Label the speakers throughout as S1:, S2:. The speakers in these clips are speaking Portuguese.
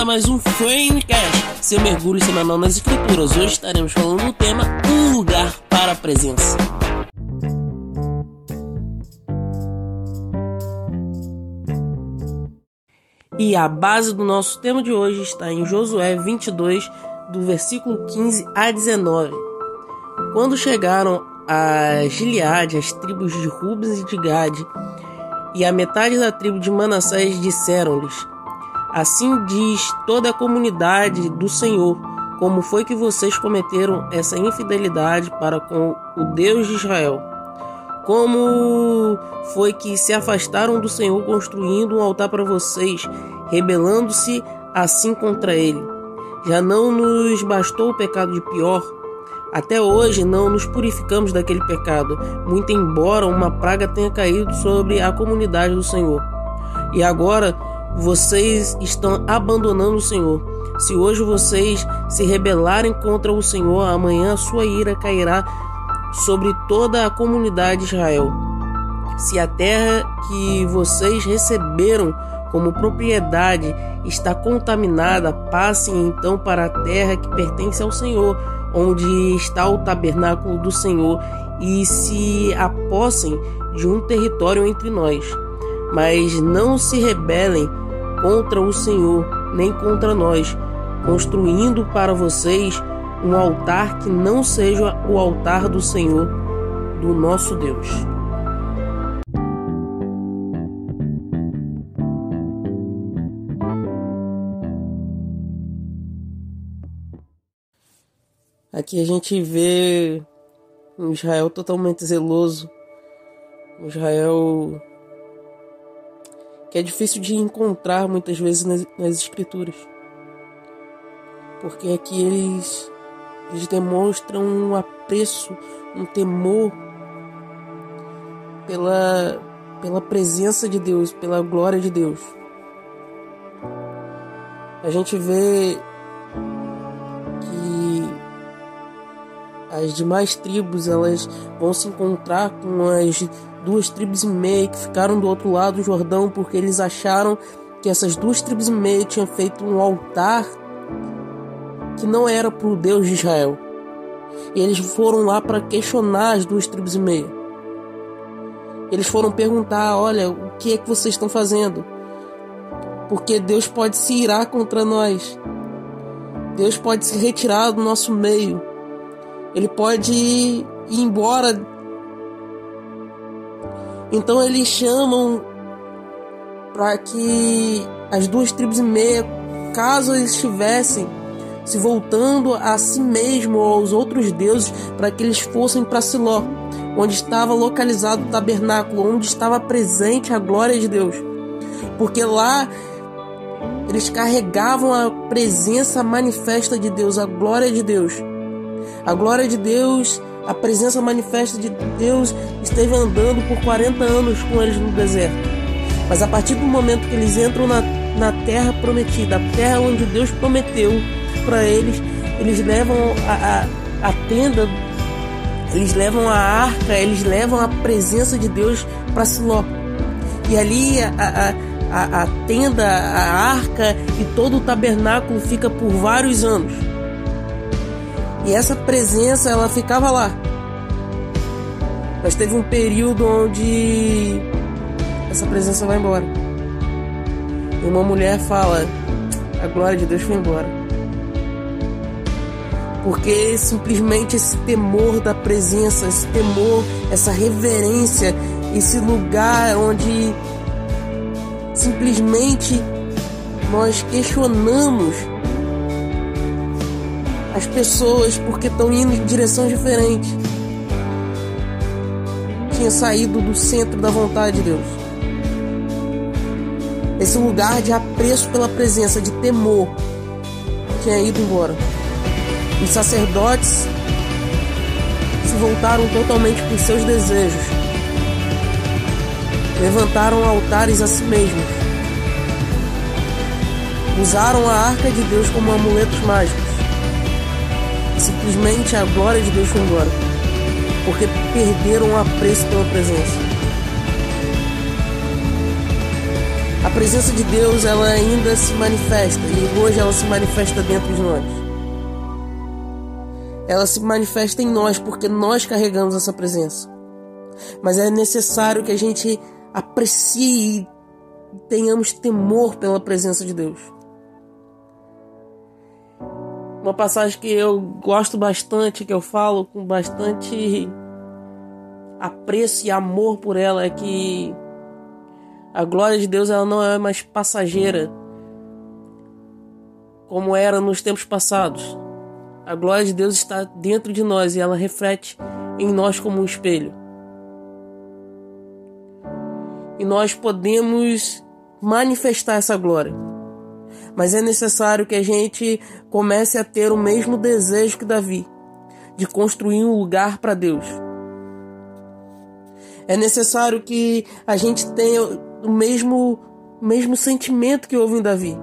S1: a mais um Framecast, seu mergulho semanal nas escrituras. Hoje estaremos falando do tema Um Lugar para a Presença. E a base do nosso tema de hoje está em Josué 22, do versículo 15 a 19. Quando chegaram a Gileade, as tribos de Rubens e de Gade, e a metade da tribo de Manassés disseram-lhes: Assim diz toda a comunidade do Senhor, como foi que vocês cometeram essa infidelidade para com o Deus de Israel? Como foi que se afastaram do Senhor construindo um altar para vocês, rebelando-se assim contra ele? Já não nos bastou o pecado de pior? Até hoje não nos purificamos daquele pecado, muito embora uma praga tenha caído sobre a comunidade do Senhor. E agora vocês estão abandonando o Senhor. Se hoje vocês se rebelarem contra o Senhor, amanhã sua ira cairá sobre toda a comunidade de Israel. Se a terra que vocês receberam como propriedade está contaminada, passem então para a terra que pertence ao Senhor, onde está o tabernáculo do Senhor, e se apossem de um território entre nós. Mas não se rebelem contra o Senhor, nem contra nós, construindo para vocês um altar que não seja o altar do Senhor, do nosso Deus. Aqui a gente vê um Israel totalmente zeloso, um Israel que é difícil de encontrar muitas vezes nas, nas escrituras. Porque aqui eles, eles demonstram um apreço, um temor pela, pela presença de Deus, pela glória de Deus. A gente vê que as demais tribos elas vão se encontrar com as duas tribos e meia que ficaram do outro lado do Jordão porque eles acharam que essas duas tribos e meia tinham feito um altar que não era para o Deus de Israel. E eles foram lá para questionar as duas tribos e meia. Eles foram perguntar: olha, o que é que vocês estão fazendo? Porque Deus pode se irar contra nós. Deus pode se retirar do nosso meio. Ele pode ir embora então eles chamam para que as duas tribos e meia, caso eles estivessem se voltando a si mesmo ou aos outros deuses, para que eles fossem para Siló, onde estava localizado o tabernáculo, onde estava presente a glória de Deus. Porque lá eles carregavam a presença manifesta de Deus, a glória de Deus. A glória de Deus a presença manifesta de Deus esteve andando por 40 anos com eles no deserto. Mas a partir do momento que eles entram na, na terra prometida, a terra onde Deus prometeu para eles, eles levam a, a, a tenda, eles levam a arca, eles levam a presença de Deus para Siló. E ali a, a, a, tenda, a arca e todo o tabernáculo fica por vários anos. E essa presença ela ficava lá. Mas teve um período onde essa presença vai embora. E uma mulher fala: a glória de Deus foi embora. Porque simplesmente esse temor da presença, esse temor, essa reverência, esse lugar onde simplesmente nós questionamos as pessoas porque estão indo em direções diferentes. Tinha saído do centro da vontade de Deus. Esse lugar de apreço pela presença, de temor, tinha ido embora. Os sacerdotes se voltaram totalmente para os seus desejos. Levantaram altares a si mesmos. Usaram a arca de Deus como amuletos mágicos simplesmente a glória de Deus foi embora, porque perderam o apreço pela presença. A presença de Deus ela ainda se manifesta e hoje ela se manifesta dentro de nós. Ela se manifesta em nós porque nós carregamos essa presença. Mas é necessário que a gente aprecie e tenhamos temor pela presença de Deus. Uma passagem que eu gosto bastante, que eu falo com bastante apreço e amor por ela é que a glória de Deus ela não é mais passageira como era nos tempos passados. A glória de Deus está dentro de nós e ela reflete em nós como um espelho. E nós podemos manifestar essa glória. Mas é necessário que a gente comece a ter o mesmo desejo que Davi, de construir um lugar para Deus. É necessário que a gente tenha o mesmo, mesmo sentimento que houve em Davi.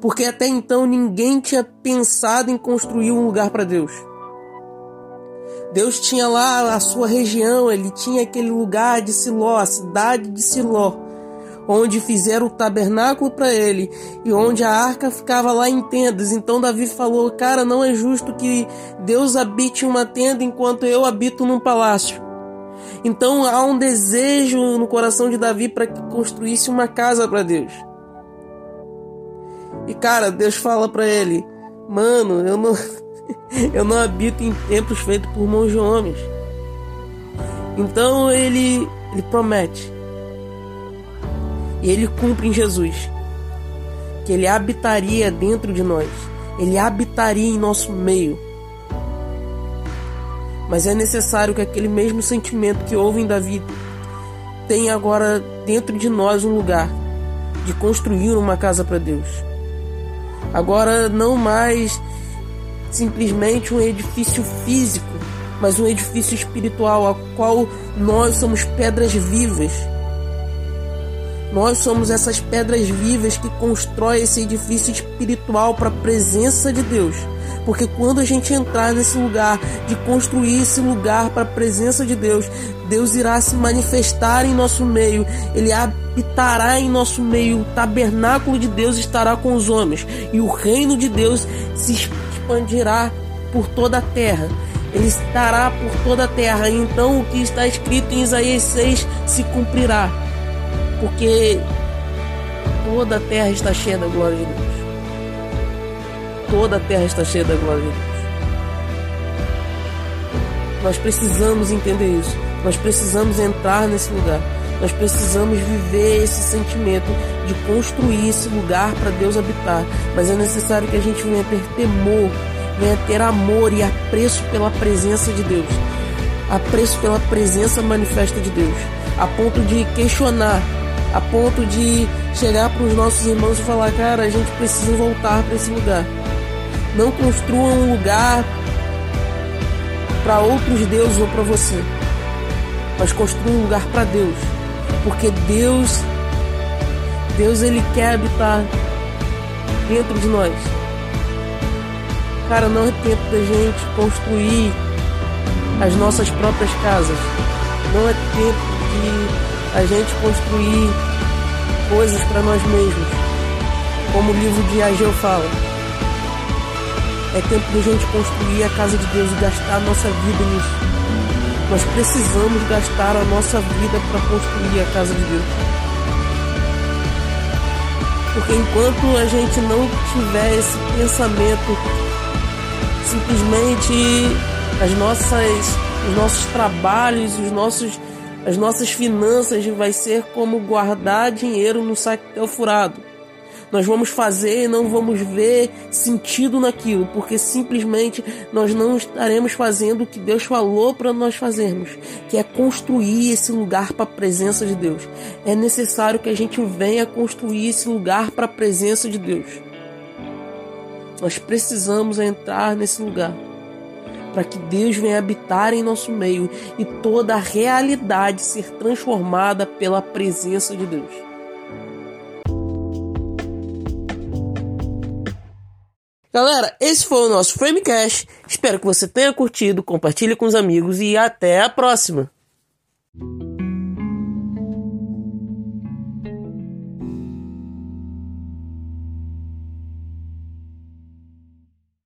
S1: Porque até então ninguém tinha pensado em construir um lugar para Deus. Deus tinha lá a sua região, ele tinha aquele lugar de Siló, a cidade de Siló, onde fizeram o tabernáculo para ele e onde a arca ficava lá em tendas. Então Davi falou: Cara, não é justo que Deus habite uma tenda enquanto eu habito num palácio. Então há um desejo no coração de Davi para que construísse uma casa para Deus. E cara, Deus fala para ele: "Mano, eu não eu não habito em templos feitos por mãos de homens". Então ele ele promete. E ele cumpre em Jesus que ele habitaria dentro de nós. Ele habitaria em nosso meio. Mas é necessário que aquele mesmo sentimento que houve em Davi tenha agora dentro de nós um lugar de construir uma casa para Deus. Agora não mais simplesmente um edifício físico, mas um edifício espiritual, a qual nós somos pedras vivas. Nós somos essas pedras vivas que constrói esse edifício espiritual para a presença de Deus. Porque quando a gente entrar nesse lugar, de construir esse lugar para a presença de Deus, Deus irá se manifestar em nosso meio, Ele habitará em nosso meio, o tabernáculo de Deus estará com os homens, e o reino de Deus se expandirá por toda a terra. Ele estará por toda a terra. Então o que está escrito em Isaías 6 se cumprirá. Porque toda a terra está cheia da glória de Deus toda a terra está cheia da glória de Deus. Nós precisamos entender isso. Nós precisamos entrar nesse lugar. Nós precisamos viver esse sentimento de construir esse lugar para Deus habitar. Mas é necessário que a gente venha ter temor, venha ter amor e apreço pela presença de Deus. Apreço pela presença manifesta de Deus. A ponto de questionar, a ponto de chegar para os nossos irmãos e falar: cara, a gente precisa voltar para esse lugar. Não construa um lugar para outros deuses ou para você, mas construa um lugar para Deus, porque Deus, Deus ele quer habitar dentro de nós. Cara, não é tempo da gente construir as nossas próprias casas. Não é tempo de a gente construir coisas para nós mesmos. Como o livro de Ageu fala. É tempo de a gente construir a casa de Deus e gastar a nossa vida nisso. Nós precisamos gastar a nossa vida para construir a casa de Deus. Porque enquanto a gente não tiver esse pensamento, simplesmente as nossas, os nossos trabalhos, os nossos, as nossas finanças vai ser como guardar dinheiro no saco furado nós vamos fazer e não vamos ver sentido naquilo, porque simplesmente nós não estaremos fazendo o que Deus falou para nós fazermos, que é construir esse lugar para a presença de Deus. É necessário que a gente venha construir esse lugar para a presença de Deus. Nós precisamos entrar nesse lugar para que Deus venha habitar em nosso meio e toda a realidade ser transformada pela presença de Deus. Galera, esse foi o nosso Framecast. Espero que você tenha curtido, compartilhe com os amigos e até a próxima.